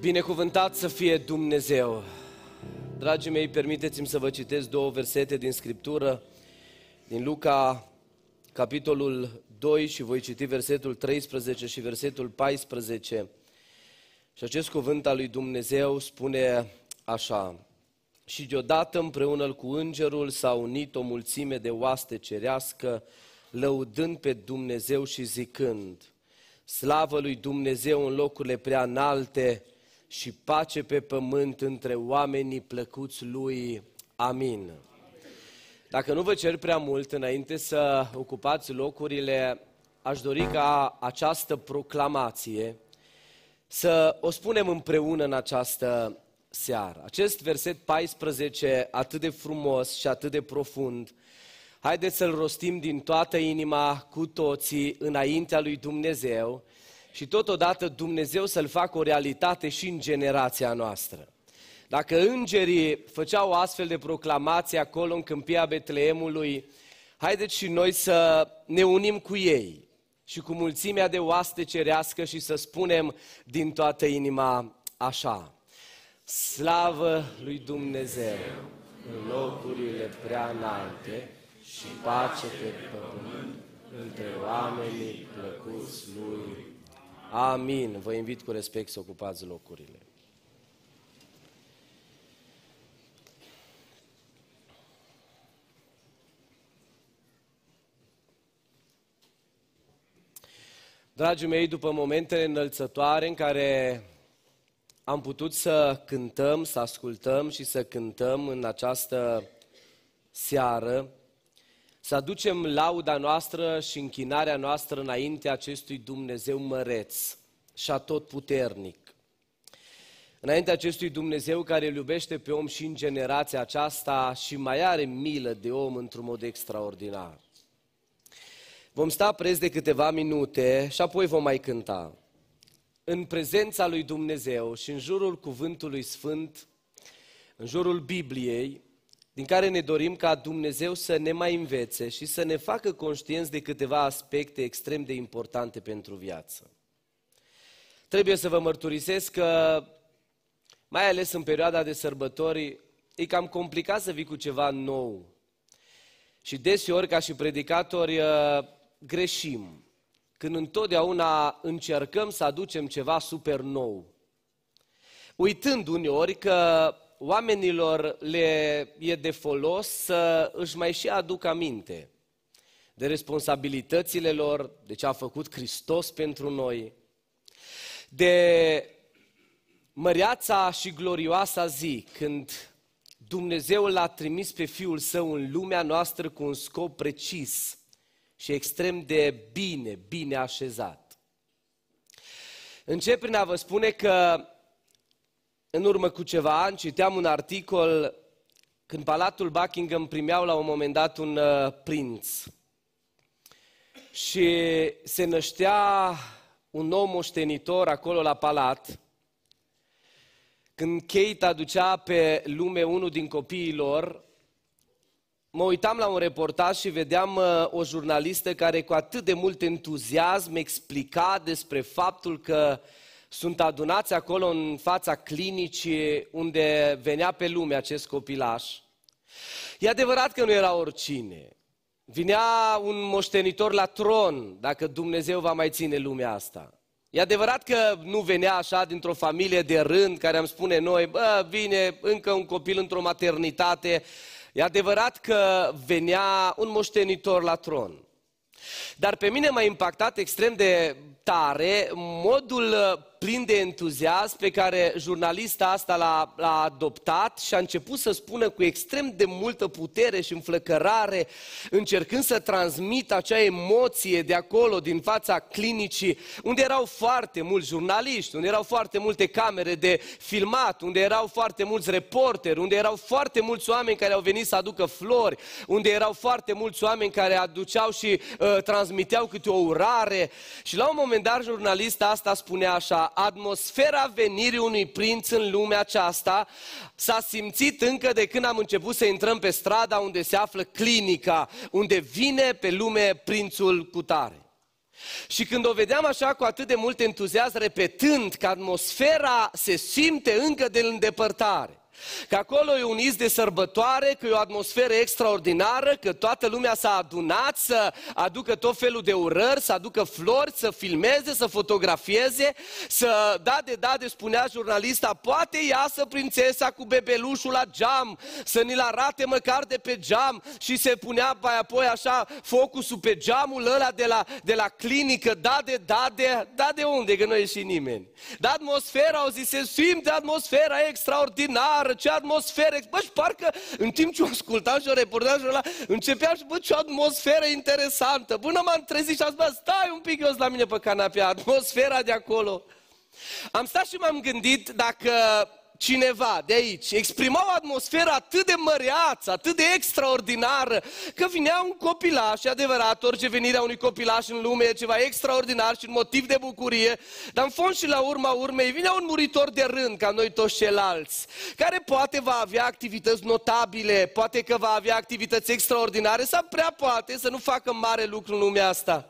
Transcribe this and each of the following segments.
Binecuvântat să fie Dumnezeu! Dragii mei, permiteți-mi să vă citesc două versete din Scriptură, din Luca, capitolul 2 și voi citi versetul 13 și versetul 14. Și acest cuvânt al lui Dumnezeu spune așa, și deodată împreună cu îngerul s-a unit o mulțime de oaste cerească, lăudând pe Dumnezeu și zicând, Slavă lui Dumnezeu în locurile prea înalte și pace pe pământ între oamenii plăcuți lui. Amin. Dacă nu vă cer prea mult înainte să ocupați locurile, aș dori ca această proclamație să o spunem împreună în această seară. Acest verset 14, atât de frumos și atât de profund, haideți să-l rostim din toată inima cu toții înaintea lui Dumnezeu și totodată Dumnezeu să-l facă o realitate și în generația noastră. Dacă îngerii făceau o astfel de proclamație acolo în câmpia Betleemului, haideți și noi să ne unim cu ei și cu mulțimea de oaste cerească și să spunem din toată inima așa. Slavă lui Dumnezeu în locurile prea înalte și pace pe pământ între oamenii plăcuți lui. Amin. Vă invit cu respect să ocupați locurile. Dragii mei, după momentele înălțătoare în care am putut să cântăm, să ascultăm și să cântăm în această seară, să aducem lauda noastră și închinarea noastră înainte acestui Dumnezeu măreț și tot puternic. Înainte acestui Dumnezeu care îl iubește pe om și în generația aceasta și mai are milă de om într-un mod extraordinar. Vom sta preț de câteva minute și apoi vom mai cânta. În prezența lui Dumnezeu și în jurul cuvântului sfânt, în jurul Bibliei, din care ne dorim ca Dumnezeu să ne mai învețe și să ne facă conștienți de câteva aspecte extrem de importante pentru viață. Trebuie să vă mărturisesc că, mai ales în perioada de sărbători, e cam complicat să vii cu ceva nou. Și deseori, ca și predicatori, greșim când întotdeauna încercăm să aducem ceva super nou. Uitând uneori că oamenilor le e de folos să își mai și aducă aminte de responsabilitățile lor, de ce a făcut Hristos pentru noi, de măreața și glorioasa zi când Dumnezeu l-a trimis pe Fiul Său în lumea noastră cu un scop precis și extrem de bine, bine așezat. Încep prin a vă spune că în urmă cu ceva ani citeam un articol când Palatul Buckingham primeau la un moment dat un uh, prinț. Și se năștea un nou moștenitor acolo la palat. Când Kate aducea pe lume unul din copiii lor, mă uitam la un reportaj și vedeam uh, o jurnalistă care cu atât de mult entuziasm explica despre faptul că sunt adunați acolo în fața clinicii unde venea pe lume acest copilaș. E adevărat că nu era oricine. Vinea un moștenitor la tron, dacă Dumnezeu va mai ține lumea asta. E adevărat că nu venea așa dintr-o familie de rând, care am spune noi, bă, vine încă un copil într-o maternitate. E adevărat că venea un moștenitor la tron. Dar pe mine m-a impactat extrem de tare modul plin de entuziasm pe care jurnalista asta l-a, l-a adoptat și a început să spună cu extrem de multă putere și înflăcărare, încercând să transmită acea emoție de acolo, din fața clinicii, unde erau foarte mulți jurnaliști, unde erau foarte multe camere de filmat, unde erau foarte mulți reporteri, unde erau foarte mulți oameni care au venit să aducă flori, unde erau foarte mulți oameni care aduceau și uh, transmiteau câte o urare. Și la un moment dat jurnalista asta spunea așa, atmosfera venirii unui prinț în lumea aceasta s-a simțit încă de când am început să intrăm pe strada unde se află clinica, unde vine pe lume prințul cu tare. Și când o vedeam așa cu atât de mult entuziasm, repetând că atmosfera se simte încă de îndepărtare, Că acolo e un iz de sărbătoare, că e o atmosferă extraordinară, că toată lumea s-a adunat să aducă tot felul de urări, să aducă flori, să filmeze, să fotografieze, să da de da de spunea jurnalista, poate iasă prințesa cu bebelușul la geam, să ni-l arate măcar de pe geam. Și se punea mai apoi așa focusul pe geamul ăla de la, de la clinică, da de da de, da de unde, că nu e și nimeni. Dar atmosfera, au zis, se simte atmosfera extraordinară, afară, ce atmosferă. Bă, și parcă în timp ce o ascultam și o reportajul ăla, începea și bă, ce atmosferă interesantă. Până m-am trezit și am zis, bă, stai un pic eu la mine pe canapea, atmosfera de acolo. Am stat și m-am gândit dacă cineva de aici exprima o atmosferă atât de măreață, atât de extraordinară, că vinea un copilaș, adevărat, orice venirea unui copilaș în lume e ceva extraordinar și un motiv de bucurie, dar în fond și la urma urmei vine un muritor de rând, ca noi toți ceilalți, care poate va avea activități notabile, poate că va avea activități extraordinare sau prea poate să nu facă mare lucru în lumea asta.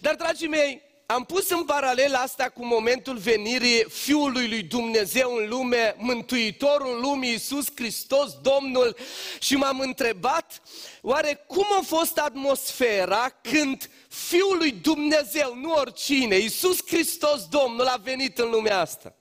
Dar, dragii mei, am pus în paralel asta cu momentul venirii Fiului lui Dumnezeu în lume, Mântuitorul lumii, Iisus Hristos, Domnul, și m-am întrebat, oare cum a fost atmosfera când Fiul lui Dumnezeu, nu oricine, Iisus Hristos, Domnul, a venit în lumea asta?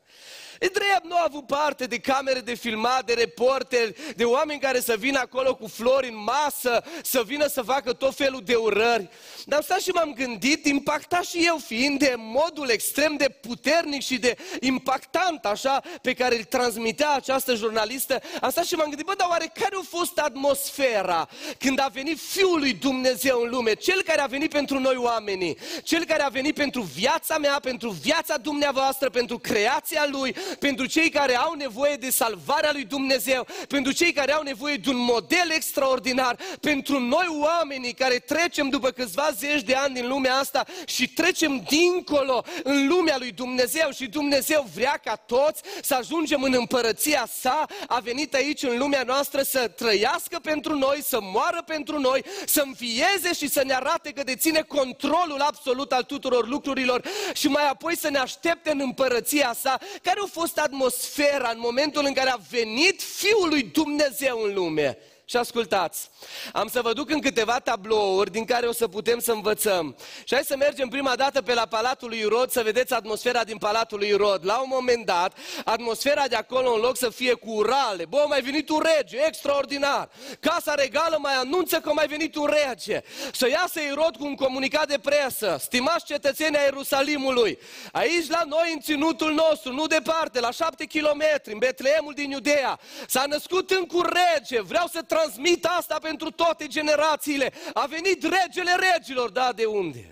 E drept, nu a avut parte de camere de filmat, de reporteri, de oameni care să vină acolo cu flori în masă, să vină să facă tot felul de urări. Dar am stat și m-am gândit, impactat și eu fiind de modul extrem de puternic și de impactant așa pe care îl transmitea această jurnalistă, am stat și m-am gândit, bă, dar oare care a fost atmosfera când a venit Fiul lui Dumnezeu în lume, Cel care a venit pentru noi oamenii, Cel care a venit pentru viața mea, pentru viața dumneavoastră, pentru creația Lui, pentru cei care au nevoie de salvarea lui Dumnezeu, pentru cei care au nevoie de un model extraordinar, pentru noi oamenii care trecem după câțiva zeci de ani din lumea asta și trecem dincolo în lumea lui Dumnezeu și Dumnezeu vrea ca toți să ajungem în împărăția sa, a venit aici în lumea noastră să trăiască pentru noi, să moară pentru noi, să învieze și să ne arate că deține controlul absolut al tuturor lucrurilor și mai apoi să ne aștepte în împărăția sa, care a fost atmosfera în momentul în care a venit Fiul lui Dumnezeu în lume. Și ascultați, am să vă duc în câteva tablouri din care o să putem să învățăm. Și hai să mergem prima dată pe la Palatul lui Rod să vedeți atmosfera din Palatul lui Rod. La un moment dat, atmosfera de acolo în loc să fie cu urale, bă, mai venit un rege, extraordinar. Casa regală mai anunță că mai venit un rege. Să iasă Irod cu un comunicat de presă. Stimați cetățenii a Ierusalimului, aici la noi în ținutul nostru, nu departe, la șapte kilometri, în Betleemul din Iudea, s-a născut încă un rege, vreau să transmit asta pentru toate generațiile. A venit regele regilor, da, de unde?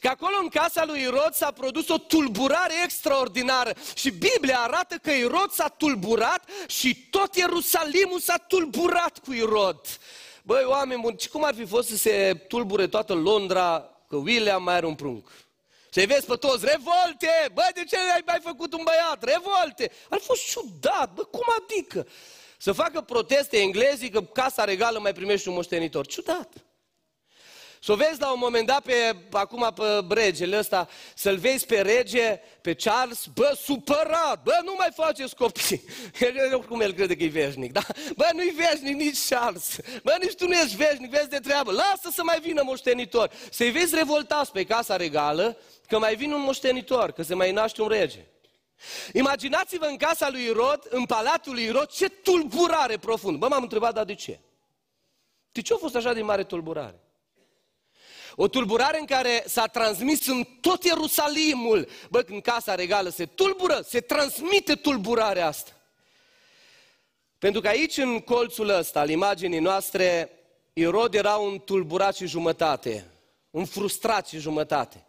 Că acolo în casa lui Irod s-a produs o tulburare extraordinară și Biblia arată că Irod s-a tulburat și tot Ierusalimul s-a tulburat cu Irod. Băi, oameni buni, cum ar fi fost să se tulbure toată Londra că William mai are un prunc? Să-i vezi pe toți, revolte! Băi, de ce ai mai făcut un băiat? Revolte! Ar fi fost ciudat, bă, cum adică? Să facă proteste englezii că Casa Regală mai primește un moștenitor. Ciudat. Să o vezi la un moment dat pe, acum pe regele ăsta, să-l vezi pe rege, pe Charles, bă, supărat, bă, nu mai faceți copii. Cum el crede că e veșnic, da? Bă, nu-i veșnic nici Charles, bă, nici tu nu ești veșnic, vezi de treabă, lasă să mai vină moștenitor. Să-i vezi revoltați pe casa regală, că mai vine un moștenitor, că se mai naște un rege. Imaginați-vă în casa lui Irod, în palatul lui Irod, ce tulburare profund. Bă, m-am întrebat, dar de ce? De ce a fost așa de mare tulburare? O tulburare în care s-a transmis în tot Ierusalimul. Bă, când casa regală se tulbură, se transmite tulburarea asta. Pentru că aici, în colțul ăsta, al imaginii noastre, Irod era un tulburat și jumătate, un frustrat și jumătate.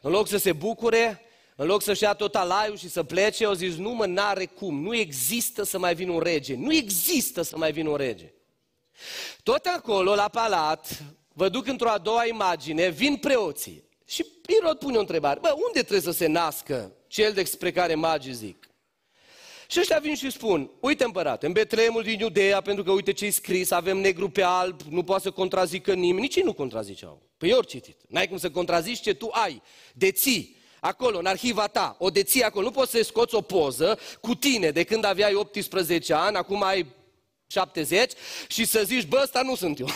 În loc să se bucure, în loc să-și ia tot alaiul și să plece, au zis, nu mă, n-are cum, nu există să mai vină un rege, nu există să mai vină un rege. Tot acolo, la palat, vă duc într-o a doua imagine, vin preoții. Și Irod pune o întrebare, bă, unde trebuie să se nască cel despre care magii zic? Și ăștia vin și spun, uite împărate, în Betleemul din Iudeea, pentru că uite ce-i scris, avem negru pe alb, nu poate să contrazică nimeni, nici ei nu contraziceau. Păi ori citit, n-ai cum să contrazici ce tu ai, deții, acolo, în arhiva ta, o deții acolo, nu poți să scoți o poză cu tine de când aveai 18 ani, acum ai 70 și să zici, bă, ăsta nu sunt eu.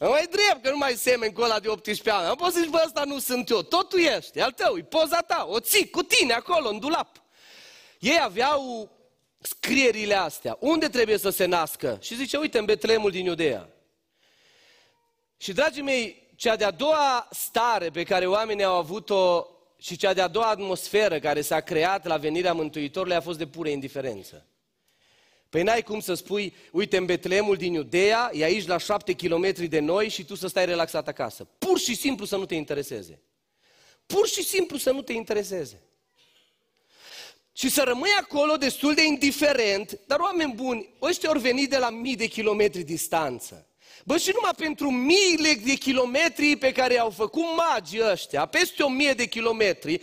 mai drept că nu mai semeni cu ăla de 18 ani. Nu poți să zici, bă, ăsta nu sunt eu. Tot tu ești, al tău, e poza ta, o ții cu tine acolo, în dulap. Ei aveau scrierile astea. Unde trebuie să se nască? Și zice, uite, în Betlemul din Iudea. Și, dragii mei, cea de-a doua stare pe care oamenii au avut-o și cea de-a doua atmosferă care s-a creat la venirea Mântuitorului a fost de pură indiferență. Păi n-ai cum să spui, uite, în Betleemul din Iudea, e aici la șapte kilometri de noi și tu să stai relaxat acasă. Pur și simplu să nu te intereseze. Pur și simplu să nu te intereseze. Și să rămâi acolo destul de indiferent, dar oameni buni, ăștia au venit de la mii de kilometri distanță. Bă, și numai pentru miile de kilometri pe care au făcut magii ăștia, peste o mie de kilometri,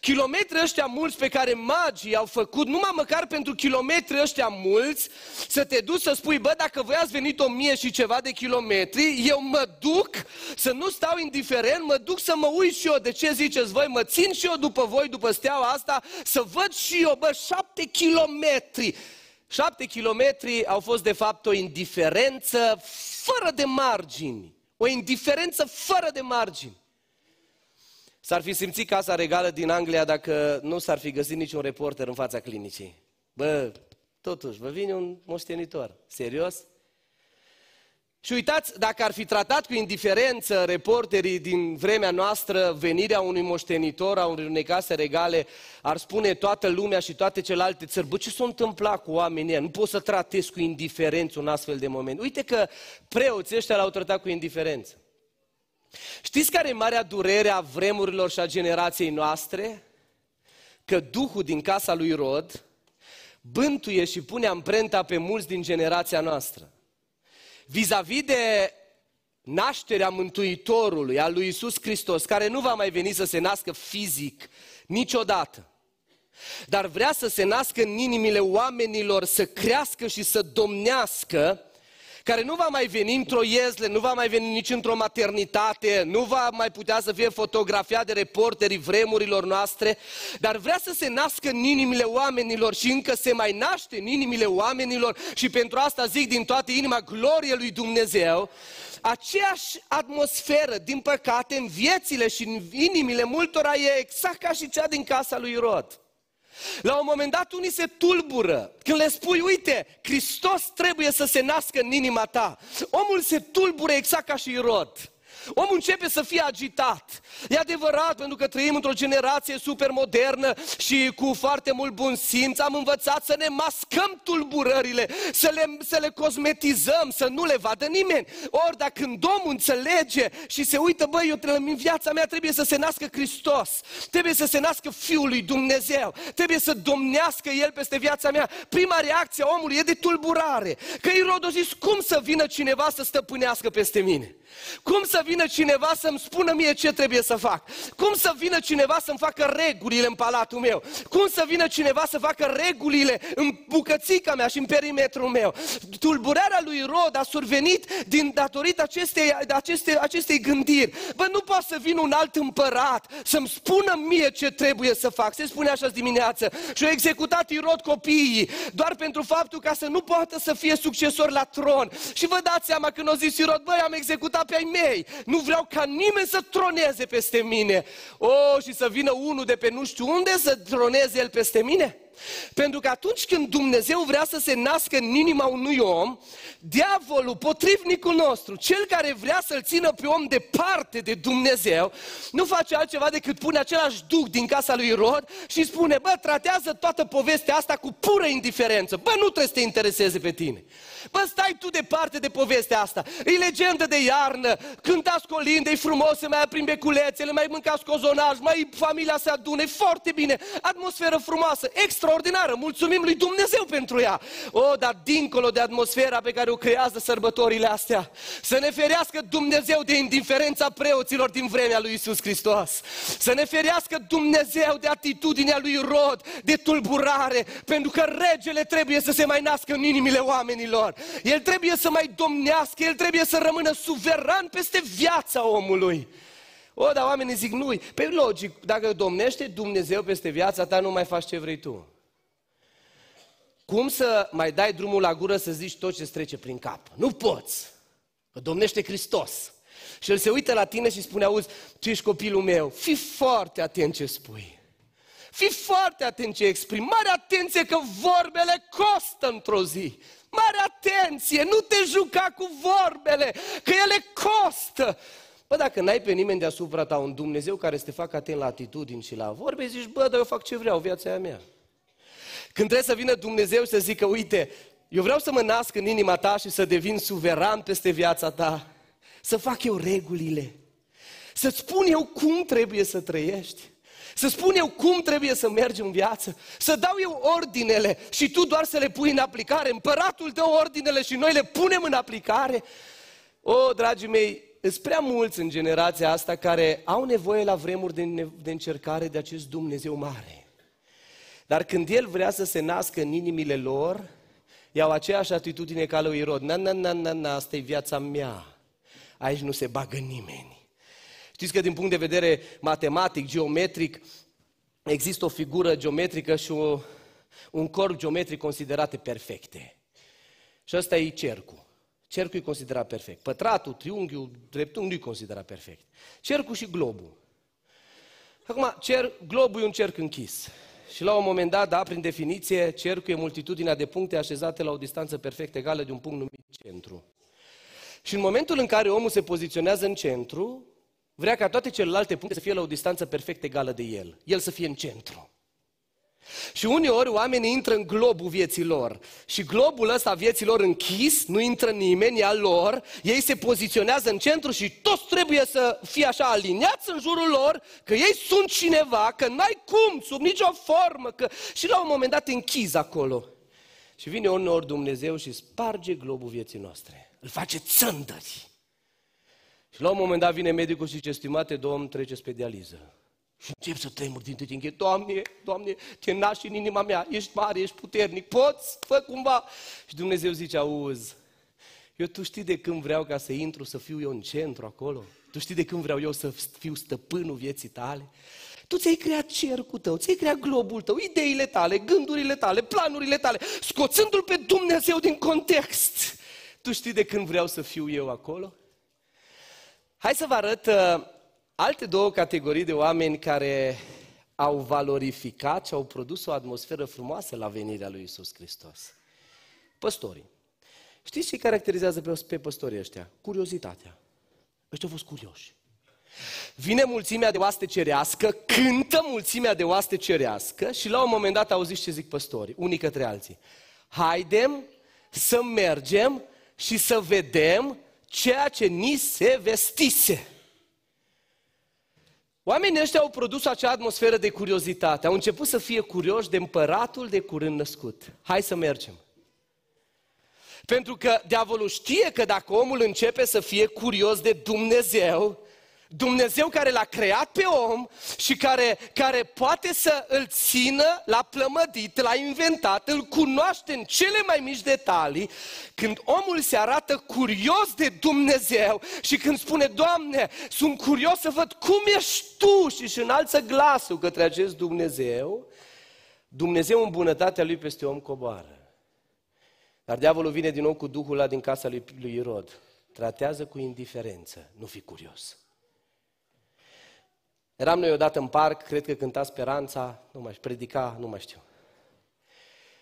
kilometri ăștia mulți pe care magii au făcut, numai măcar pentru kilometri ăștia mulți, să te duci să spui, bă, dacă voi ați venit o mie și ceva de kilometri, eu mă duc să nu stau indiferent, mă duc să mă uit și eu, de ce ziceți voi, mă țin și eu după voi, după steaua asta, să văd și eu, bă, șapte kilometri. Șapte kilometri au fost de fapt o indiferență fără de margini. O indiferență fără de margini. S-ar fi simțit Casa Regală din Anglia dacă nu s-ar fi găsit niciun reporter în fața clinicii. Bă, totuși, vă vine un moștenitor. Serios? Și uitați, dacă ar fi tratat cu indiferență reporterii din vremea noastră venirea unui moștenitor, a unei case regale, ar spune toată lumea și toate celelalte țări, bă, ce s-a întâmplat cu oamenii Nu poți să tratezi cu indiferență un astfel de moment. Uite că preoții ăștia l-au tratat cu indiferență. Știți care e marea durere a vremurilor și a generației noastre? Că Duhul din casa lui Rod bântuie și pune amprenta pe mulți din generația noastră vis-a-vis de nașterea Mântuitorului, a lui Isus Hristos, care nu va mai veni să se nască fizic niciodată, dar vrea să se nască în inimile oamenilor, să crească și să domnească, care nu va mai veni într-o iezle, nu va mai veni nici într-o maternitate, nu va mai putea să fie fotografiat de reporterii vremurilor noastre, dar vrea să se nască în inimile oamenilor și încă se mai naște în inimile oamenilor și pentru asta zic din toată inima glorie lui Dumnezeu, aceeași atmosferă, din păcate, în viețile și în inimile multora e exact ca și cea din casa lui Rod. La un moment dat unii se tulbură când le spui, uite, Hristos trebuie să se nască în inima ta. Omul se tulbură exact ca și Rod. Omul începe să fie agitat. E adevărat, pentru că trăim într-o generație super modernă și cu foarte mult bun simț. Am învățat să ne mascăm tulburările, să le, să le cosmetizăm, să nu le vadă nimeni. Ori dacă când omul înțelege și se uită, băi, eu în viața mea trebuie să se nască Hristos, trebuie să se nască Fiul lui Dumnezeu, trebuie să domnească El peste viața mea. Prima reacție a omului e de tulburare. Că Irod a zis, cum să vină cineva să stăpânească peste mine? Cum să vină cineva să-mi spună mie ce trebuie să fac? Cum să vină cineva să-mi facă regulile în palatul meu? Cum să vină cineva să facă regulile în bucățica mea și în perimetrul meu? Tulburarea lui Rod a survenit din datorită acestei, aceste, acestei gândiri. Bă, nu poate să vină un alt împărat să-mi spună mie ce trebuie să fac. Se spune așa dimineață. Și-a executat Irod copiii doar pentru faptul ca să nu poată să fie succesor la tron. Și vă dați seama când o zis Irod, băi, am executat pe ai mei. Nu vreau ca nimeni să troneze peste mine. O, oh, și să vină unul de pe nu știu unde să troneze el peste mine? Pentru că atunci când Dumnezeu vrea să se nască în inima unui om, diavolul, potrivnicul nostru, cel care vrea să-l țină pe om departe de Dumnezeu, nu face altceva decât pune același duc din casa lui Rod și spune, bă, tratează toată povestea asta cu pură indiferență. Bă, nu trebuie să te intereseze pe tine. Bă, stai tu departe de povestea asta. E legendă de iarnă, cântați colinde, e frumos, se mai aprind beculețele, mai mâncați cozonaj, mai familia se adune, e foarte bine, atmosferă frumoasă, extra extraordinară, mulțumim lui Dumnezeu pentru ea. O, dar dincolo de atmosfera pe care o creează sărbătorile astea, să ne ferească Dumnezeu de indiferența preoților din vremea lui Isus Hristos. Să ne ferească Dumnezeu de atitudinea lui Rod, de tulburare, pentru că regele trebuie să se mai nască în inimile oamenilor. El trebuie să mai domnească, el trebuie să rămână suveran peste viața omului. O, dar oamenii zic nu Pe logic, dacă domnește Dumnezeu peste viața ta, nu mai faci ce vrei tu. Cum să mai dai drumul la gură să zici tot ce trece prin cap? Nu poți. Că domnește Hristos. Și el se uită la tine și spune, auzi, tu ești copilul meu, fii foarte atent ce spui. Fii foarte atent ce exprimi. Mare atenție că vorbele costă într-o zi. Mare atenție, nu te juca cu vorbele, că ele costă. Bă, dacă n-ai pe nimeni deasupra ta un Dumnezeu care să te facă atent la atitudini și la vorbe, zici, bă, dar eu fac ce vreau, viața e a mea. Când trebuie să vină Dumnezeu și să zică, uite, eu vreau să mă nasc în inima ta și să devin suveran peste viața ta, să fac eu regulile, să-ți spun eu cum trebuie să trăiești, să spun eu cum trebuie să mergi în viață, să dau eu ordinele și tu doar să le pui în aplicare, împăratul dă ordinele și noi le punem în aplicare. O, dragii mei, sunt prea mulți în generația asta care au nevoie la vremuri de, de încercare de acest Dumnezeu mare. Dar când El vrea să se nască în inimile lor, iau aceeași atitudine ca lui Irod. Na, na, na, na, na, asta e viața mea. Aici nu se bagă nimeni. Știți că din punct de vedere matematic, geometric, există o figură geometrică și o, un corp geometric considerate perfecte. Și ăsta e cercul. Cercul e considerat perfect. Pătratul, triunghiul, dreptunghiul nu e considerat perfect. Cercul și globul. Acum, cer, globul e un cerc închis. Și la un moment dat, da, prin definiție, cercul e multitudinea de puncte așezate la o distanță perfect egală de un punct numit centru. Și în momentul în care omul se poziționează în centru, vrea ca toate celelalte puncte să fie la o distanță perfect egală de el. El să fie în centru. Și uneori oamenii intră în globul vieții lor și globul ăsta vieții lor închis, nu intră nimeni, e al lor, ei se poziționează în centru și toți trebuie să fie așa aliniați în jurul lor, că ei sunt cineva, că n-ai cum, sub nicio formă, că... și la un moment dat închizi acolo. Și vine uneori Dumnezeu și sparge globul vieții noastre, îl face țândări. Și la un moment dat vine medicul și zice, stimate domn, treceți pe dializă. Și încep să tremur din tătinche. Doamne, Doamne, te naști în inima mea, ești mare, ești puternic, poți, fă cumva. Și Dumnezeu zice, auzi, eu tu știi de când vreau ca să intru, să fiu eu în centru acolo? Tu știi de când vreau eu să fiu stăpânul vieții tale? Tu ți-ai creat cercul tău, ți-ai creat globul tău, ideile tale, gândurile tale, planurile tale, scoțându-l pe Dumnezeu din context. Tu știi de când vreau să fiu eu acolo? Hai să vă arăt uh, alte două categorii de oameni care au valorificat și au produs o atmosferă frumoasă la venirea lui Isus Hristos. Păstorii. Știți ce caracterizează pe, pe păstorii ăștia? Curiozitatea. Ăștia au fost curioși. Vine mulțimea de oaste cerească, cântă mulțimea de oaste cerească și la un moment dat auziți ce zic păstorii, unii către alții. Haidem să mergem și să vedem ceea ce ni se vestise. Oamenii ăștia au produs acea atmosferă de curiozitate. Au început să fie curioși de împăratul de curând născut. Hai să mergem. Pentru că diavolul știe că dacă omul începe să fie curios de Dumnezeu, Dumnezeu care l-a creat pe om și care, care poate să îl țină la plămădit, l-a inventat, îl cunoaște în cele mai mici detalii, când omul se arată curios de Dumnezeu și când spune, Doamne, sunt curios să văd cum ești Tu și își înalță glasul către acest Dumnezeu, Dumnezeu în bunătatea Lui peste om coboară. Dar diavolul vine din nou cu Duhul ăla din casa lui, lui Irod. Tratează cu indiferență, nu fi curios. Eram noi odată în parc, cred că cânta Speranța, nu mai predica, nu mai știu.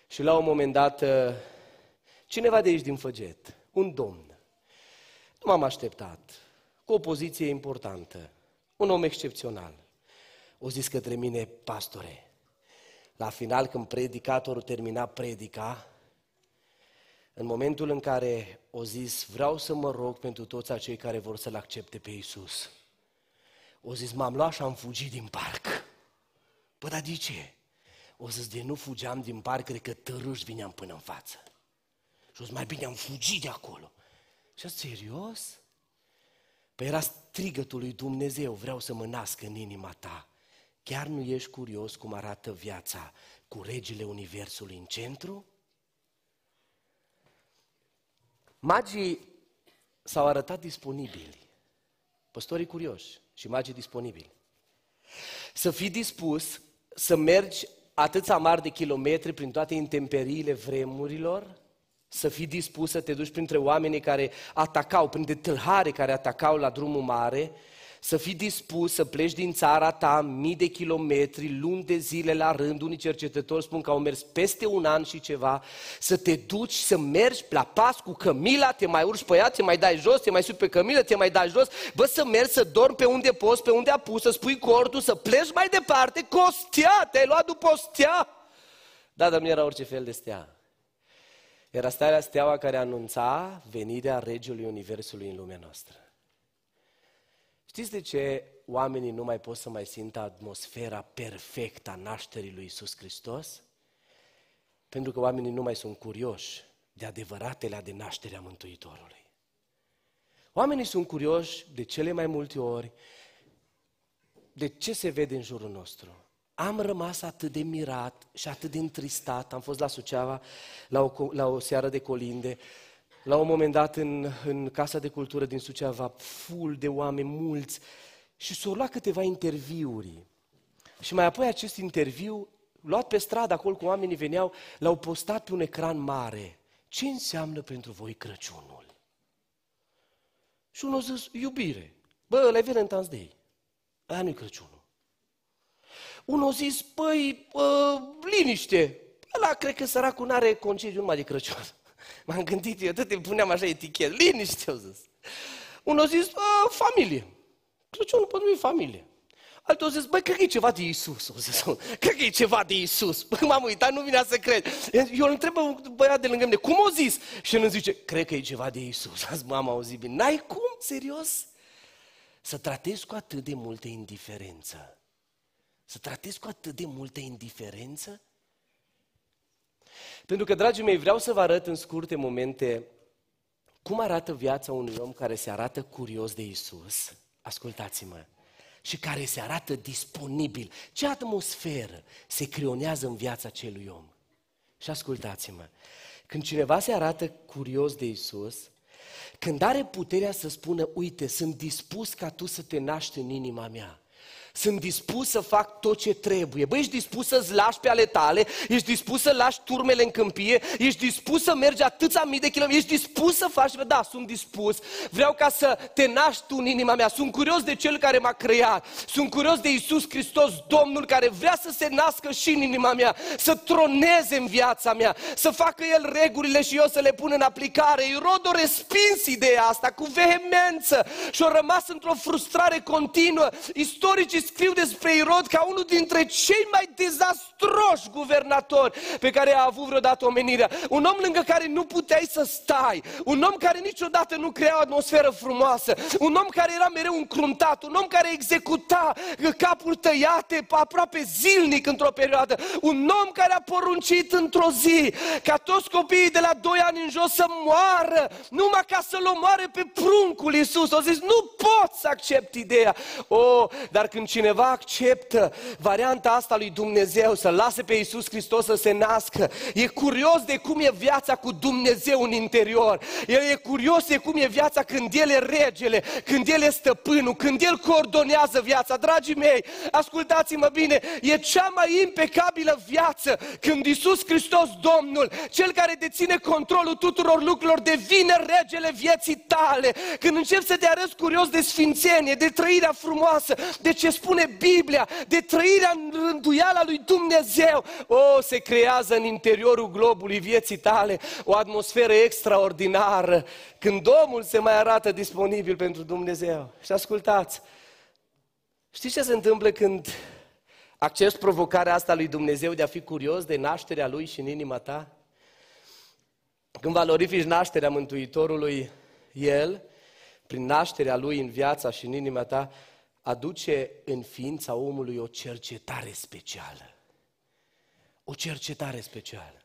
Și la un moment dat, uh, cineva de aici din Făget, un domn, nu m-am așteptat, cu o poziție importantă, un om excepțional, o zis către mine, pastore, la final când predicatorul termina predica, în momentul în care o zis, vreau să mă rog pentru toți acei care vor să-L accepte pe Iisus. O zis, m-am luat și am fugit din parc. Bă, dar de ce? o să de nu fugeam din parc, cred că târâși vineam până în față. Și o să mai bine am fugit de acolo. Și serios? Păi era strigătul lui Dumnezeu, vreau să mă nasc în inima ta. Chiar nu ești curios cum arată viața cu regele Universului în centru? Magii s-au arătat disponibili. Păstorii curioși și magii disponibili. Să fii dispus să mergi atâția mari de kilometri prin toate intemperiile vremurilor, să fii dispus să te duci printre oamenii care atacau, printre tâlhare care atacau la drumul mare, să fii dispus să pleci din țara ta mii de kilometri, luni de zile la rând, unii cercetători spun că au mers peste un an și ceva, să te duci, să mergi la pas cu cămila, te mai urci pe ea, te mai dai jos, te mai sui pe cămilă, te mai dai jos, bă, să mergi, să dormi pe unde poți, pe unde a pus, să spui cordul, să pleci mai departe, costea, te-ai luat după o stea. Da, dar nu era orice fel de stea. Era starea steaua care anunța venirea Regiului Universului în lumea noastră. Știți de ce oamenii nu mai pot să mai simtă atmosfera perfectă a nașterii lui Isus Hristos? Pentru că oamenii nu mai sunt curioși de adevăratele de nașterea Mântuitorului. Oamenii sunt curioși de cele mai multe ori de ce se vede în jurul nostru. Am rămas atât de mirat și atât de întristat. Am fost la Suceava la o, la o seară de colinde la un moment dat în, în Casa de Cultură din Suceava, full de oameni mulți, și s-au luat câteva interviuri. Și mai apoi acest interviu, luat pe stradă, acolo cu oamenii veneau, l-au postat pe un ecran mare. Ce înseamnă pentru voi Crăciunul? Și unul a zis, iubire. Bă, le Valentine's Day. Aia nu-i Crăciunul. Unul a zis, păi, uh, liniște. Ăla cred că săracul n-are concediu numai de Crăciun. M-am gândit, eu tot îmi puneam așa etichet, liniște, au zis. Unul a zis, familie. Crăciunul pentru mine familie. Altul a zis, băi, cred că e ceva de Iisus. O zis, cred că e ceva de Iisus. Băi, m-am uitat, nu vinea să cred. Eu îl întreb băiat de lângă mine, cum o zis? Și el îmi zice, cred că e ceva de Iisus. Azi, mama, au zis bine. N-ai cum, serios? Să tratezi cu atât de multă indiferență. Să tratezi cu atât de multă indiferență pentru că, dragii mei, vreau să vă arăt în scurte momente cum arată viața unui om care se arată curios de Isus. Ascultați-mă. Și care se arată disponibil. Ce atmosferă se creonează în viața acelui om. Și ascultați-mă. Când cineva se arată curios de Isus, când are puterea să spună, uite, sunt dispus ca tu să te naști în inima mea. Sunt dispus să fac tot ce trebuie. Băi, ești dispus să-ți lași pe ale tale? Ești dispus să lași turmele în câmpie? Ești dispus să mergi atâția mii de kilometri? Ești dispus să faci? Da, sunt dispus. Vreau ca să te naști tu în inima mea. Sunt curios de Cel care m-a creat. Sunt curios de Isus Hristos, Domnul, care vrea să se nască și în inima mea, să troneze în viața mea, să facă El regulile și eu să le pun în aplicare. Irod o respins ideea asta cu vehemență și a rămas într-o frustrare continuă. Istoricii scriu despre Irod ca unul dintre cei mai dezastroși guvernatori pe care a avut vreodată omenirea. Un om lângă care nu puteai să stai, un om care niciodată nu crea o atmosferă frumoasă, un om care era mereu încruntat, un om care executa capuri tăiate aproape zilnic într-o perioadă, un om care a poruncit într-o zi ca toți copiii de la 2 ani în jos să moară, numai ca să-l omoare pe pruncul Iisus. O zis, nu pot să accept ideea. Oh, dar când cineva acceptă varianta asta lui Dumnezeu, să lase pe Iisus Hristos să se nască, e curios de cum e viața cu Dumnezeu în interior. El e curios de cum e viața când El e regele, când El e stăpânul, când El coordonează viața. Dragii mei, ascultați-mă bine, e cea mai impecabilă viață când Iisus Hristos, Domnul, Cel care deține controlul tuturor lucrurilor, devine regele vieții tale. Când începi să te arăți curios de sfințenie, de trăirea frumoasă, de ce spune Biblia, de trăirea în rânduiala lui Dumnezeu. O, se creează în interiorul globului vieții tale o atmosferă extraordinară când omul se mai arată disponibil pentru Dumnezeu. Și ascultați, știți ce se întâmplă când accepti provocarea asta lui Dumnezeu de a fi curios de nașterea Lui și în inima ta? Când valorifici nașterea Mântuitorului, El, prin nașterea Lui în viața și în inima ta, aduce în ființa omului o cercetare specială. o cercetare specială.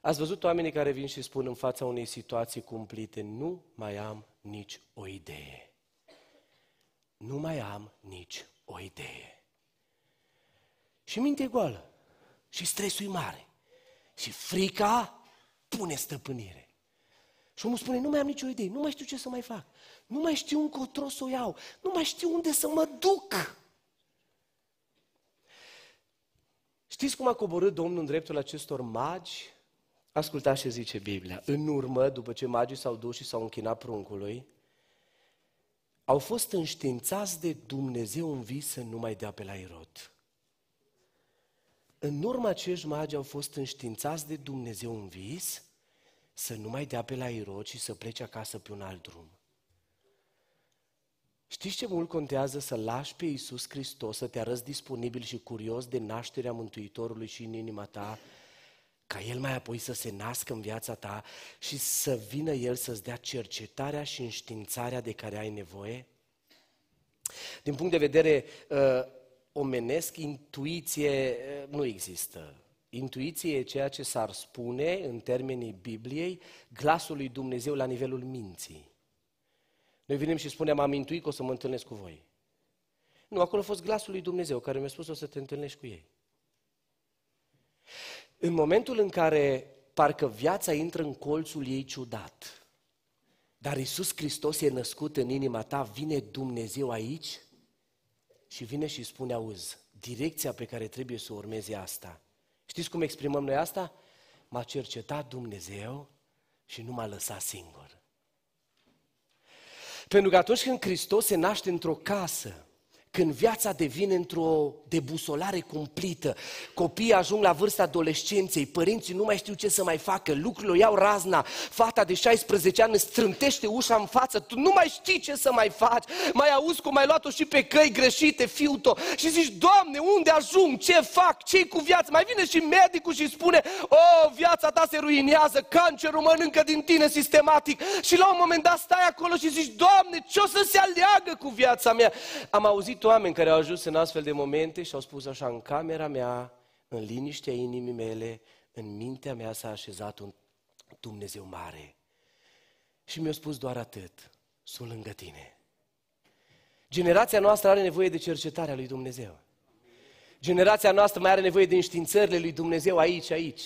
Ați văzut oamenii care vin și spun în fața unei situații cumplite, nu mai am nici o idee. Nu mai am nici o idee. Și mintea goală. Și stresul e mare. Și frica pune stăpânire. Și omul spune, nu mai am nicio idee, nu mai știu ce să mai fac. Nu mai știu încotro să o iau. Nu mai știu unde să mă duc. Știți cum a coborât Domnul în dreptul acestor magi? Ascultați ce zice Biblia. În urmă, după ce magii s-au dus și s-au închinat pruncului, au fost înștiințați de Dumnezeu în vis să nu mai dea pe la Irod. În urmă acești magi au fost înștiințați de Dumnezeu în vis să nu mai dea pe la Irod și să plece acasă pe un alt drum. Știți ce mult contează să lași pe Iisus Hristos, să te arăți disponibil și curios de nașterea Mântuitorului și în inima ta, ca El mai apoi să se nască în viața ta și să vină El să-ți dea cercetarea și înștiințarea de care ai nevoie? Din punct de vedere uh, omenesc, intuiție uh, nu există. Intuiție e ceea ce s-ar spune, în termenii Bibliei, glasul lui Dumnezeu la nivelul minții. Noi venim și spunem, am intuit că o să mă întâlnesc cu voi. Nu, acolo a fost glasul lui Dumnezeu care mi-a spus o să te întâlnești cu ei. În momentul în care parcă viața intră în colțul ei ciudat, dar Isus Hristos e născut în inima ta, vine Dumnezeu aici și vine și spune, auzi, direcția pe care trebuie să o urmezi asta. Știți cum exprimăm noi asta? M-a cercetat Dumnezeu și nu m-a lăsat singur. Pentru că atunci când Hristos se naște într-o casă, când viața devine într-o debusolare cumplită, copiii ajung la vârsta adolescenței, părinții nu mai știu ce să mai facă, lucrurile o iau razna, fata de 16 ani strântește ușa în față, tu nu mai știi ce să mai faci, mai auzi cum ai luat-o și pe căi greșite, fiu-to, și zici, Doamne, unde ajung, ce fac, ce cu viața? Mai vine și medicul și spune, o, viața ta se ruinează, cancerul mănâncă din tine sistematic. Și la un moment dat stai acolo și zici, Doamne, ce o să se aleagă cu viața mea? Am auzit oameni care au ajuns în astfel de momente și au spus așa, în camera mea, în liniștea inimii mele, în mintea mea s-a așezat un Dumnezeu mare. Și mi-a spus doar atât, sunt lângă tine. Generația noastră are nevoie de cercetarea lui Dumnezeu. Generația noastră mai are nevoie de înștiințările lui Dumnezeu aici, aici.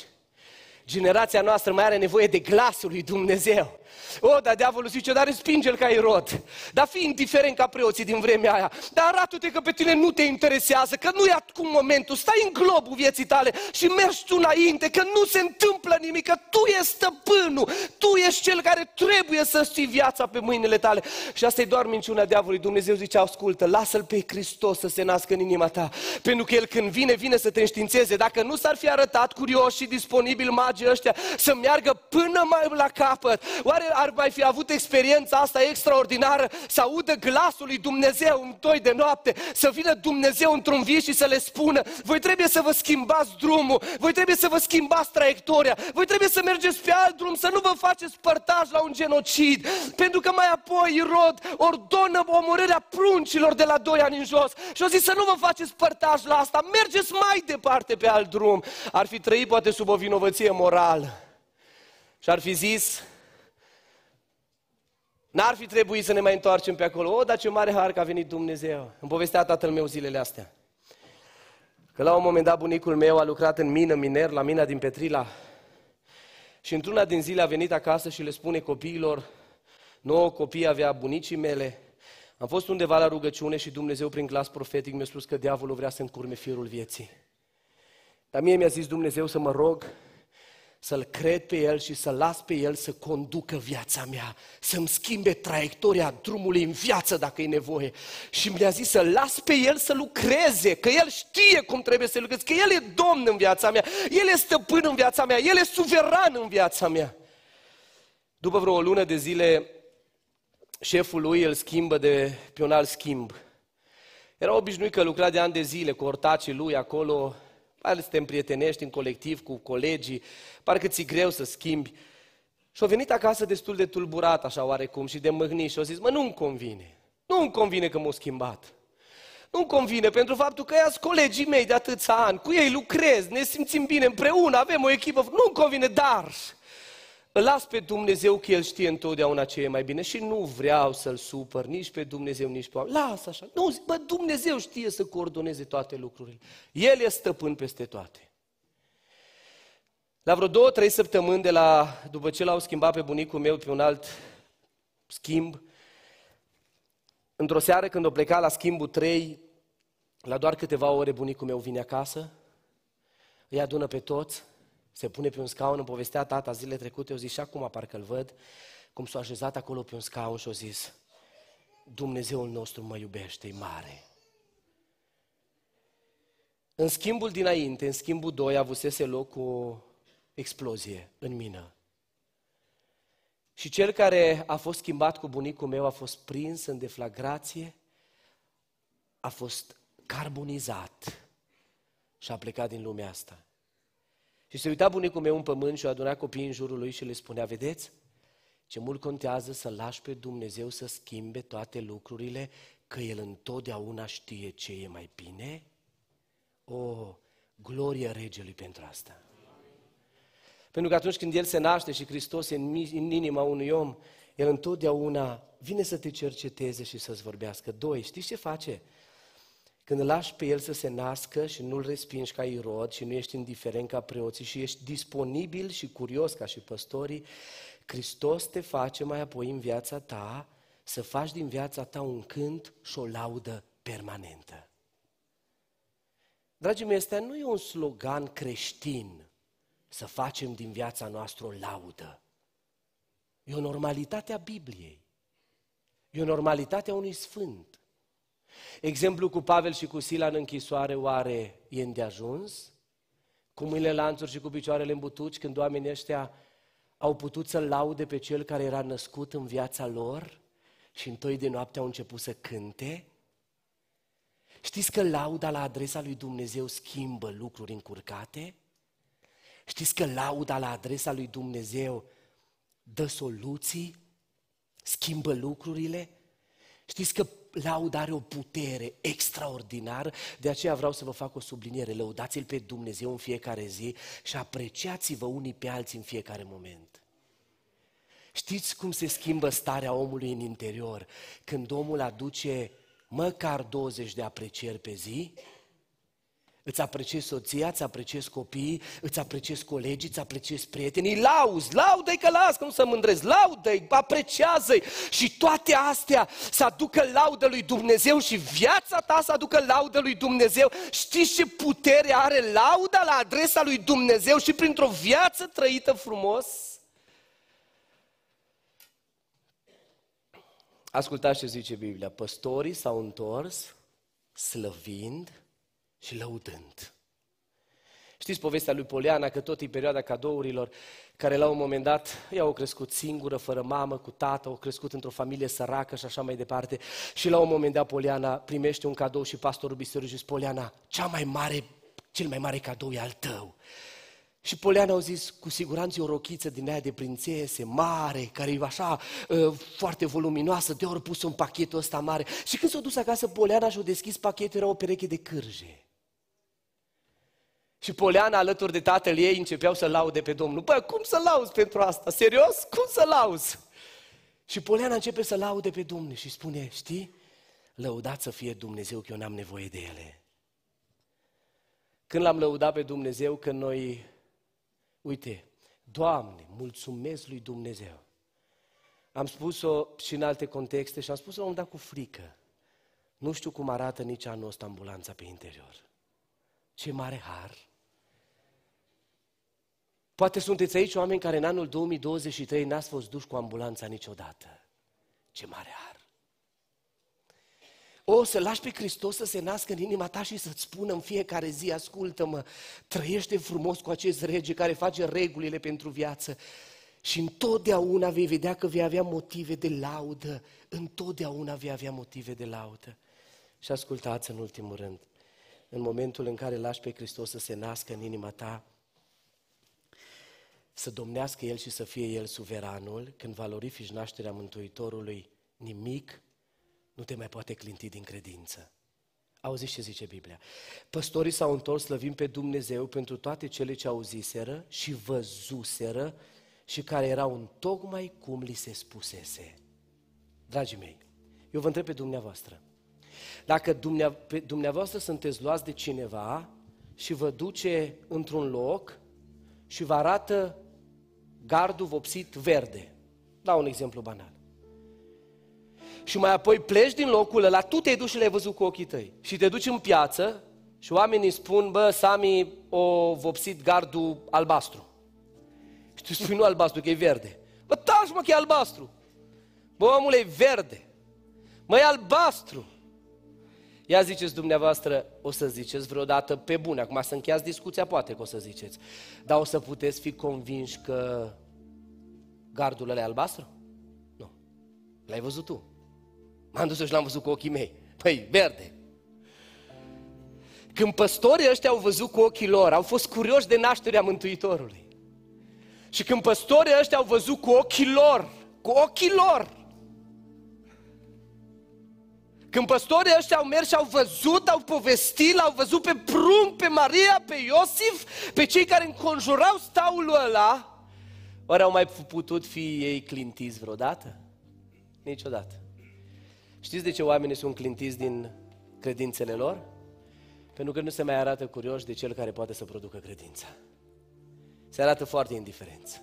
Generația noastră mai are nevoie de glasul lui Dumnezeu. O, dar diavolul zice, dar respinge-l ca Irod. Dar fi indiferent ca preoții din vremea aia. Dar arată-te că pe tine nu te interesează, că nu e acum momentul. Stai în globul vieții tale și mergi tu înainte, că nu se întâmplă nimic, că tu ești stăpânul. Tu ești cel care trebuie să știi viața pe mâinile tale. Și asta e doar minciuna diavolului. Dumnezeu zice, ascultă, lasă-L pe Hristos să se nască în inima ta. Pentru că El când vine, vine să te înștiințeze. Dacă nu s-ar fi arătat curios și disponibil magii ăștia să meargă până mai la capăt, oare ar mai fi avut experiența asta extraordinară să audă glasul lui Dumnezeu în doi de noapte, să vină Dumnezeu într-un vis și să le spună, voi trebuie să vă schimbați drumul, voi trebuie să vă schimbați traiectoria, voi trebuie să mergeți pe alt drum, să nu vă faceți părtaj la un genocid, pentru că mai apoi Irod ordonă omorârea pruncilor de la doi ani în jos și au zis să nu vă faceți părtaj la asta, mergeți mai departe pe alt drum. Ar fi trăit poate sub o vinovăție morală. Și ar fi zis, N-ar fi trebuit să ne mai întoarcem pe acolo. O, dar ce mare har că a venit Dumnezeu. Îmi povestea tatăl meu zilele astea. Că la un moment dat bunicul meu a lucrat în mină, miner, la mina din Petrila. Și într-una din zile a venit acasă și le spune copiilor, nouă copii avea bunicii mele, am fost undeva la rugăciune și Dumnezeu prin glas profetic mi-a spus că diavolul vrea să încurme firul vieții. Dar mie mi-a zis Dumnezeu să mă rog să-L cred pe El și să las pe El să conducă viața mea, să-mi schimbe traiectoria drumului în viață dacă e nevoie. Și mi-a zis să las pe El să lucreze, că El știe cum trebuie să lucreze, că El e Domn în viața mea, El e stăpân în viața mea, El e suveran în viața mea. După vreo o lună de zile, șeful lui îl schimbă de pe un alt schimb. Era obișnuit că lucra de ani de zile cu ortacii lui acolo, mai ales te împrietenești în colectiv cu colegii, parcă ți-e greu să schimbi. Și a venit acasă destul de tulburat, așa oarecum, și de mâhnit și a zis, mă, nu-mi convine. Nu-mi convine că m-a schimbat. Nu-mi convine pentru faptul că ea colegii mei de atâția ani, cu ei lucrez, ne simțim bine împreună, avem o echipă. Nu-mi convine, dar îl las pe Dumnezeu că El știe întotdeauna ce e mai bine și nu vreau să-L supăr nici pe Dumnezeu, nici pe oameni. Lasă așa. Nu, bă, Dumnezeu știe să coordoneze toate lucrurile. El e stăpân peste toate. La vreo două, trei săptămâni de la, după ce l-au schimbat pe bunicul meu pe un alt schimb, într-o seară când o pleca la schimbul 3, la doar câteva ore bunicul meu vine acasă, îi adună pe toți, se pune pe un scaun, îmi povestea tata zilele trecute, eu zis și acum parcă-l văd, cum s-a așezat acolo pe un scaun și a zis, Dumnezeul nostru mă iubește, e mare. În schimbul dinainte, în schimbul 2, avusese loc o explozie în mină. Și cel care a fost schimbat cu bunicul meu a fost prins în deflagrație, a fost carbonizat și a plecat din lumea asta. Și se uita bunicul meu în pământ și a adunat copiii în jurul lui și le spunea, vedeți, ce mult contează să lași pe Dumnezeu să schimbe toate lucrurile, că El întotdeauna știe ce e mai bine? O, glorie regelui pentru asta. Pentru că atunci când El se naște și Hristos e în inima unui om, El întotdeauna vine să te cerceteze și să-ți vorbească. Doi, știți ce face? Când îl lași pe el să se nască și nu-l respingi ca irod și nu ești indiferent ca preoții și ești disponibil și curios ca și păstorii, Hristos te face mai apoi în viața ta să faci din viața ta un cânt și o laudă permanentă. Dragii mei, ăsta nu e un slogan creștin să facem din viața noastră o laudă. E o normalitate a Bibliei. E o normalitate a unui sfânt. Exemplu cu Pavel și cu Sila în închisoare, oare e îndeajuns? Cu mâinile lanțuri și cu picioarele îmbutuci, când oamenii ăștia au putut să-L laude pe Cel care era născut în viața lor și întoi de noapte au început să cânte? Știți că lauda la adresa lui Dumnezeu schimbă lucruri încurcate? Știți că lauda la adresa lui Dumnezeu dă soluții, schimbă lucrurile? Știți că lauda are o putere extraordinară, de aceea vreau să vă fac o subliniere. Lăudați-L pe Dumnezeu în fiecare zi și apreciați-vă unii pe alții în fiecare moment. Știți cum se schimbă starea omului în interior când omul aduce măcar 20 de aprecieri pe zi? Îți apreciezi soția, îți apreciezi copiii, îți apreciezi colegii, îți apreciezi prietenii, lauzi, laudă-i că las, că nu să mândrezi, laudă-i, apreciază-i și toate astea să aducă laudă lui Dumnezeu și viața ta să aducă laudă lui Dumnezeu. Știți ce putere are lauda la adresa lui Dumnezeu și printr-o viață trăită frumos? Ascultați ce zice Biblia, păstorii s-au întors slăvind și lăudând. Știți povestea lui Poliana, că tot în perioada cadourilor, care la un moment dat, ea au crescut singură, fără mamă, cu tată, au crescut într-o familie săracă și așa mai departe. Și la un moment dat Poliana primește un cadou și pastorul bisericii zice, Poliana, cea mai mare, cel mai mare cadou e al tău. Și Poliana au zis, cu siguranță e o rochiță din aia de prințese, mare, care e așa uh, foarte voluminoasă, de ori pus un pachetul ăsta mare. Și când s-a dus acasă, Poliana și-a deschis pachetul, era o pereche de cârje. Și Poliana alături de tatăl ei începeau să laude pe Domnul. Bă, cum să lauzi pentru asta? Serios? Cum să lauzi? Și Poliana începe să laude pe Domnul și spune, știi, lăudat să fie Dumnezeu că eu n-am nevoie de ele. Când l-am lăudat pe Dumnezeu, că noi, uite, Doamne, mulțumesc lui Dumnezeu. Am spus-o și în alte contexte și am spus-o la un dat cu frică. Nu știu cum arată nici anul ăsta ambulanța pe interior. Ce mare har! Poate sunteți aici oameni care în anul 2023 n-ați fost duși cu ambulanța niciodată. Ce mare har! O, să lași pe Hristos să se nască în inima ta și să-ți spună în fiecare zi, ascultă-mă, trăiește frumos cu acest rege care face regulile pentru viață. Și întotdeauna vei vedea că vei avea motive de laudă, întotdeauna vei avea motive de laudă. Și ascultați în ultimul rând, în momentul în care lași pe Hristos să se nască în inima ta, să domnească El și să fie El suveranul, când valorifici nașterea Mântuitorului, nimic nu te mai poate clinti din credință. Auziți ce zice Biblia. Păstorii s-au întors slăvim pe Dumnezeu pentru toate cele ce auziseră și văzuseră și care erau în tocmai cum li se spusese. Dragii mei, eu vă întreb pe dumneavoastră. Dacă dumneavoastră sunteți luați de cineva și vă duce într-un loc și vă arată gardul vopsit verde. Dau un exemplu banal. Și mai apoi pleci din locul ăla, tu te-ai dus și le-ai văzut cu ochii tăi. Și te duci în piață și oamenii spun, bă, Sami o vopsit gardul albastru. Și tu spui, nu albastru, că e verde. Bă, taci mă, că e albastru. Bă, omul e verde. Mă, e albastru. Ia ziceți dumneavoastră, o să ziceți vreodată pe bune, acum să încheiați discuția, poate că o să ziceți, dar o să puteți fi convinși că gardul ăla e albastru? Nu. L-ai văzut tu. M-am dus și l-am văzut cu ochii mei. Păi, verde. Când păstorii ăștia au văzut cu ochii lor, au fost curioși de nașterea Mântuitorului. Și când păstorii ăștia au văzut cu ochii lor, cu ochii lor, când păstorii ăștia au mers și au văzut, au povestit, l-au văzut pe prunc, pe Maria, pe Iosif, pe cei care înconjurau staulul ăla, ori au mai putut fi ei clintiți vreodată? Niciodată. Știți de ce oamenii sunt clintiți din credințele lor? Pentru că nu se mai arată curioși de cel care poate să producă credința. Se arată foarte indiferență.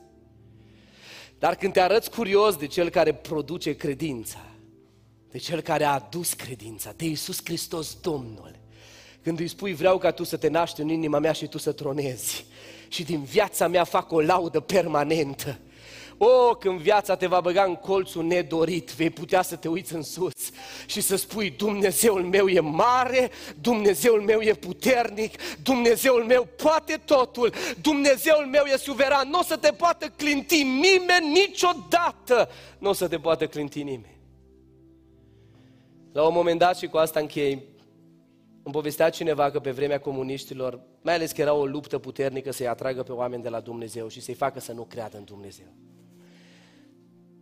Dar când te arăți curios de cel care produce credința, de cel care a adus credința, de Iisus Hristos Domnul, când îi spui vreau ca tu să te naști în inima mea și tu să tronezi și din viața mea fac o laudă permanentă, o, când viața te va băga în colțul nedorit, vei putea să te uiți în sus și să spui Dumnezeul meu e mare, Dumnezeul meu e puternic, Dumnezeul meu poate totul, Dumnezeul meu e suveran, nu o să te poată clinti nimeni niciodată, nu o să te poată clinti nimeni. La un moment dat, și cu asta închei, îmi povestea cineva că pe vremea comuniștilor, mai ales că era o luptă puternică să-i atragă pe oameni de la Dumnezeu și să-i facă să nu creadă în Dumnezeu.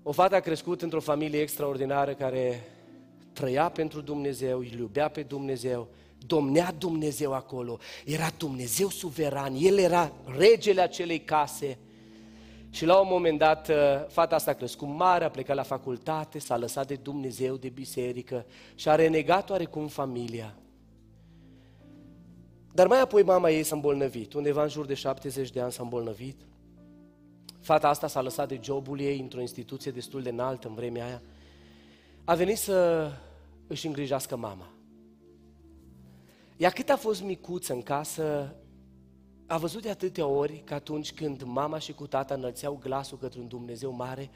O fată a crescut într-o familie extraordinară care trăia pentru Dumnezeu, îl iubea pe Dumnezeu, domnea Dumnezeu acolo, era Dumnezeu suveran, El era regele acelei case. Și la un moment dat, uh, fata asta a crescut mare, a plecat la facultate, s-a lăsat de Dumnezeu, de biserică și a renegat oarecum familia. Dar mai apoi mama ei s-a îmbolnăvit, undeva în jur de 70 de ani s-a îmbolnăvit. Fata asta s-a lăsat de jobul ei într-o instituție destul de înaltă în vremea aia. A venit să își îngrijească mama. Ea cât a fost micuță în casă, a văzut de atâtea ori că atunci când mama și cu tata înălțeau glasul către un Dumnezeu mare,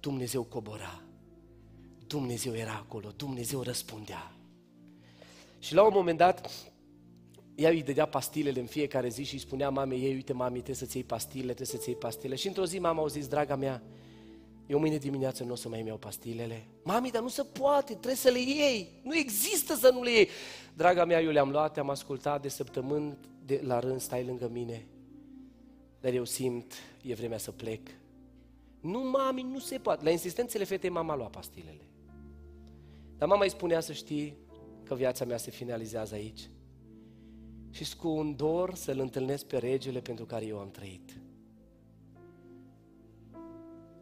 Dumnezeu cobora. Dumnezeu era acolo, Dumnezeu răspundea. Și la un moment dat, ea îi dădea pastilele în fiecare zi și îi spunea mamei ei, uite mami, trebuie să-ți iei pastile, trebuie să-ți iei pastile. Și într-o zi mama au zis, draga mea, eu mâine dimineață nu o să mai iau pastilele. Mami, dar nu se poate, trebuie să le iei. Nu există să nu le iei. Draga mea, eu le-am luat, am ascultat de săptămâni de, la rând, stai lângă mine. Dar eu simt, e vremea să plec. Nu, mami, nu se poate. La insistențele fetei, mama lua pastilele. Dar mama îi spunea să știi că viața mea se finalizează aici și cu un dor să-L întâlnesc pe regele pentru care eu am trăit.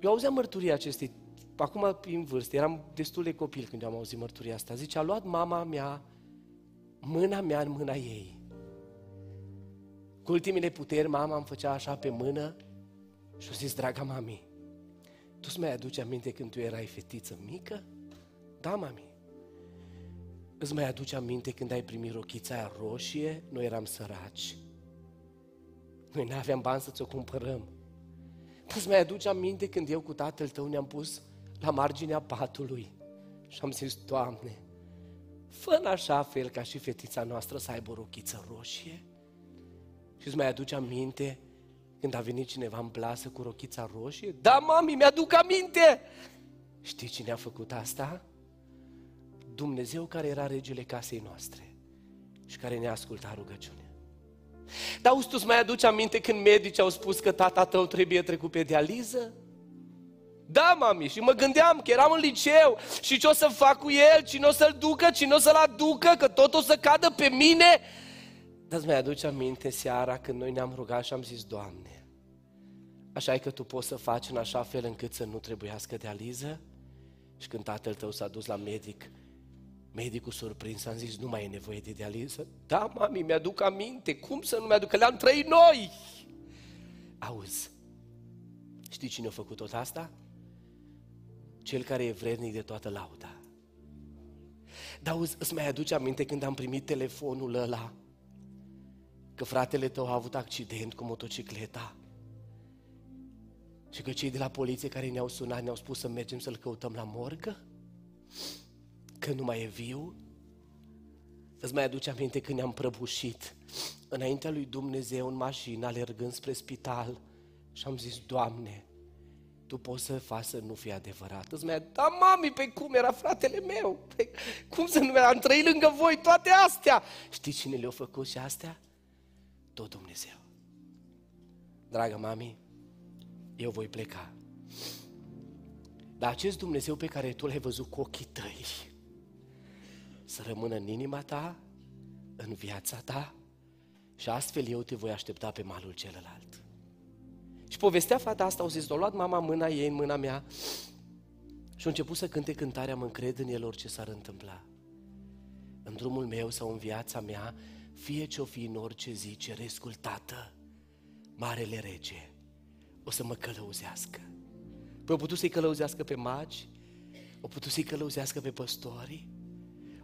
Eu auzeam mărturia acestei, acum în vârstă, eram destul de copil când am auzit mărturia asta. Zice, a luat mama mea mâna mea în mâna ei. Cu ultimile puteri, mama îmi făcea așa pe mână și a zis, draga mami, tu-ți mai aduci aminte când tu erai fetiță mică? Da, mami. Îți mai aduci aminte când ai primit rochița aia roșie? Noi eram săraci. Noi nu aveam bani să ți-o cumpărăm. Îți mai aduci aminte când eu cu tatăl tău ne-am pus la marginea patului și am zis, Doamne, fă în așa fel ca și fetița noastră să aibă o rochiță roșie? Și îți mai aduci aminte când a venit cineva în plasă cu rochița roșie? Da, mami, mi-aduc aminte! Știi cine a făcut asta? Dumnezeu care era regele casei noastre și care ne-a ascultat rugăciunea. Dar tu mai aduci aminte când medicii au spus că tata tău trebuie trecut pe dializă? Da, mami, și mă gândeam că eram în liceu și ce o să fac cu el, cine o să-l ducă, cine o să-l aducă, că tot o să cadă pe mine. Dar îți mai aduce aminte seara când noi ne-am rugat și am zis, Doamne, așa e că Tu poți să faci în așa fel încât să nu trebuiască dializă? Și când tatăl tău s-a dus la medic, medicul surprins a zis, nu mai e nevoie de dializă? Da, mami, mi-aduc aminte, cum să nu mi-aduc, că le-am trăit noi! Auzi, știi cine a făcut tot asta? Cel care e vrednic de toată lauda. Dar auzi, îți mai aduce aminte când am primit telefonul ăla că fratele tău a avut accident cu motocicleta și că cei de la poliție care ne-au sunat ne-au spus să mergem să-l căutăm la morgă? Că nu mai e viu? Îți mai aduce aminte când ne-am prăbușit înaintea lui Dumnezeu în mașină, alergând spre spital și am zis, Doamne, Tu poți să faci să nu fie adevărat. Îți mai da, mami, pe cum era fratele meu? Pe, cum să nu am trăit lângă voi toate astea? Știi cine le-a făcut și astea? Tot Dumnezeu. Dragă mami, eu voi pleca. Dar acest Dumnezeu pe care tu l-ai văzut cu ochii tăi, să rămână în inima ta, în viața ta, și astfel eu te voi aștepta pe malul celălalt. Și povestea fata asta, au zis, a luat mama mâna ei în mâna mea și a început să cânte cântarea, mă încred în el orice s-ar întâmpla. În drumul meu sau în viața mea, fie ce-o fi în orice zi, cerescul Tată, Marele Rege, o să mă călăuzească. Păi o putut să-i călăuzească pe magi, o putut să-i călăuzească pe păstori,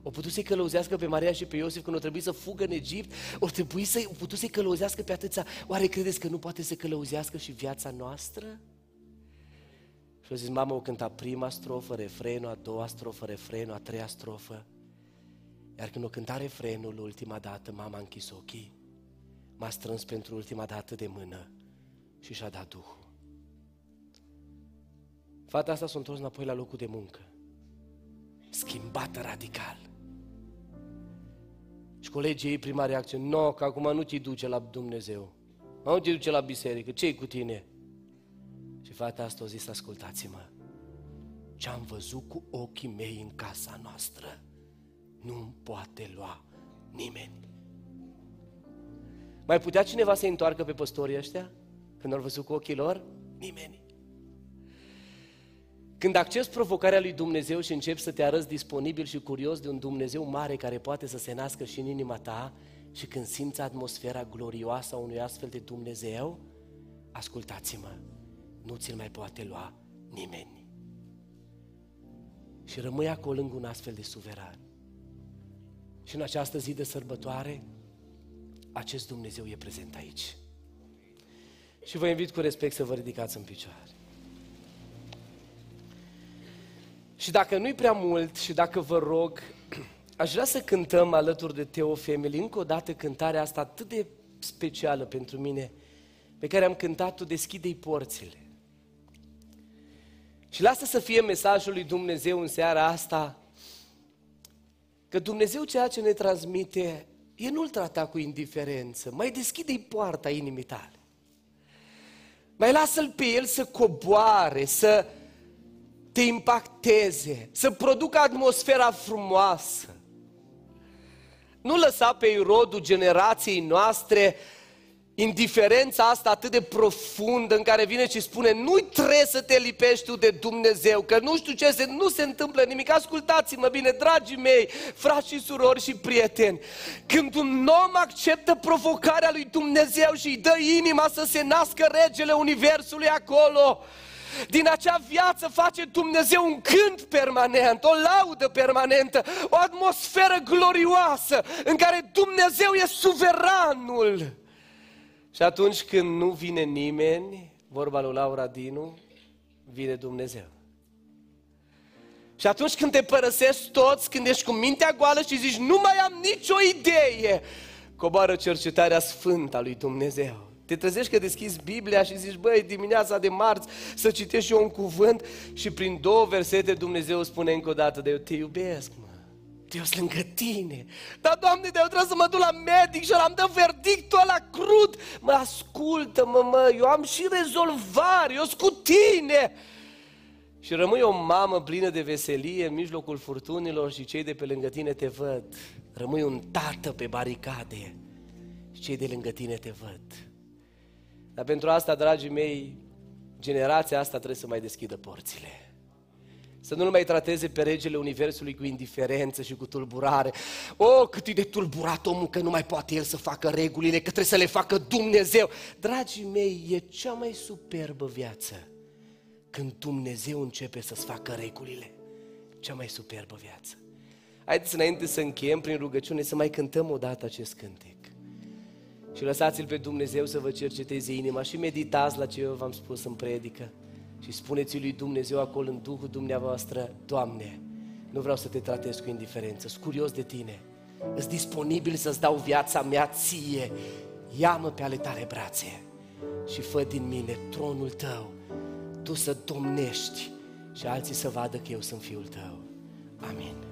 o putut să-i călăuzească pe Maria și pe Iosif când o trebuie să fugă în Egipt, o, trebuie să, o putut să-i călăuzească pe atâția. Oare credeți că nu poate să călăuzească și viața noastră? Și a zis, mama, o cânta prima strofă, refrenul, a doua strofă, refrenul, a treia strofă. Iar când o cânta refrenul ultima dată, mama a închis ochii, m-a strâns pentru ultima dată de mână și și-a dat Duhul. Fata asta s-a întors înapoi la locul de muncă, schimbată radical. Și colegii ei prima reacție, nu, no, că acum nu te duce la Dumnezeu, nu te duce la biserică, ce cu tine? Și fata asta a zis, ascultați-mă, ce am văzut cu ochii mei în casa noastră, nu poate lua nimeni. Mai putea cineva să întoarcă pe păstorii ăștia? Când au văzut cu ochii lor? Nimeni. Când accepti provocarea lui Dumnezeu și începi să te arăți disponibil și curios de un Dumnezeu mare care poate să se nască și în inima ta și când simți atmosfera glorioasă a unui astfel de Dumnezeu, ascultați-mă, nu ți-l mai poate lua nimeni. Și rămâi acolo lângă un astfel de suveran. Și în această zi de sărbătoare, acest Dumnezeu e prezent aici. Și vă invit cu respect să vă ridicați în picioare. Și dacă nu-i prea mult și dacă vă rog, aș vrea să cântăm alături de Teo Family încă o dată cântarea asta atât de specială pentru mine, pe care am cântat-o, deschide-i porțile. Și lasă să fie mesajul lui Dumnezeu în seara asta, că Dumnezeu ceea ce ne transmite, e nu-l trata cu indiferență, mai deschide-i poarta inimii tale. Mai lasă-l pe el să coboare, să te impacteze, să producă atmosfera frumoasă. Nu lăsa pe rodul generației noastre indiferența asta atât de profundă în care vine și spune nu trebuie să te lipești tu de Dumnezeu, că nu știu ce se, nu se întâmplă nimic. Ascultați-mă bine, dragii mei, frați și surori și prieteni, când un om acceptă provocarea lui Dumnezeu și îi dă inima să se nască regele Universului acolo, din acea viață face Dumnezeu un cânt permanent, o laudă permanentă, o atmosferă glorioasă în care Dumnezeu e suveranul. Și atunci când nu vine nimeni, vorba lui Laura Dinu, vine Dumnezeu. Și atunci când te părăsești toți, când ești cu mintea goală și zici, nu mai am nicio idee, coboară cercetarea sfântă a lui Dumnezeu. Te trezești că deschizi Biblia și zici, băi, dimineața de marți să citești eu un cuvânt și prin două versete Dumnezeu spune încă o dată, de eu te iubesc, mă. Deus lângă tine. Dar, Doamne, de eu trebuie să mă duc la medic și am dat verdictul ăla crud. Mă ascultă, mă, mă, eu am și rezolvare, eu sunt cu tine. Și rămâi o mamă plină de veselie în mijlocul furtunilor și cei de pe lângă tine te văd. Rămâi un tată pe baricade și cei de lângă tine te văd. Dar pentru asta, dragii mei, generația asta trebuie să mai deschidă porțile. Să nu-l mai trateze pe regele Universului cu indiferență și cu tulburare. O, oh, cât e de tulburat omul că nu mai poate el să facă regulile, că trebuie să le facă Dumnezeu. Dragii mei, e cea mai superbă viață când Dumnezeu începe să-ți facă regulile. Cea mai superbă viață. Haideți înainte să încheiem prin rugăciune să mai cântăm o dată acest cântec. Și lăsați-L pe Dumnezeu să vă cerceteze inima și meditați la ce eu v-am spus în predică. Și spuneți lui Dumnezeu acolo în Duhul dumneavoastră, Doamne, nu vreau să te tratez cu indiferență, sunt curios de tine, sunt disponibil să-ți dau viața mea ție, ia-mă pe ale tale brațe și fă din mine tronul tău, tu să domnești și alții să vadă că eu sunt fiul tău. Amin.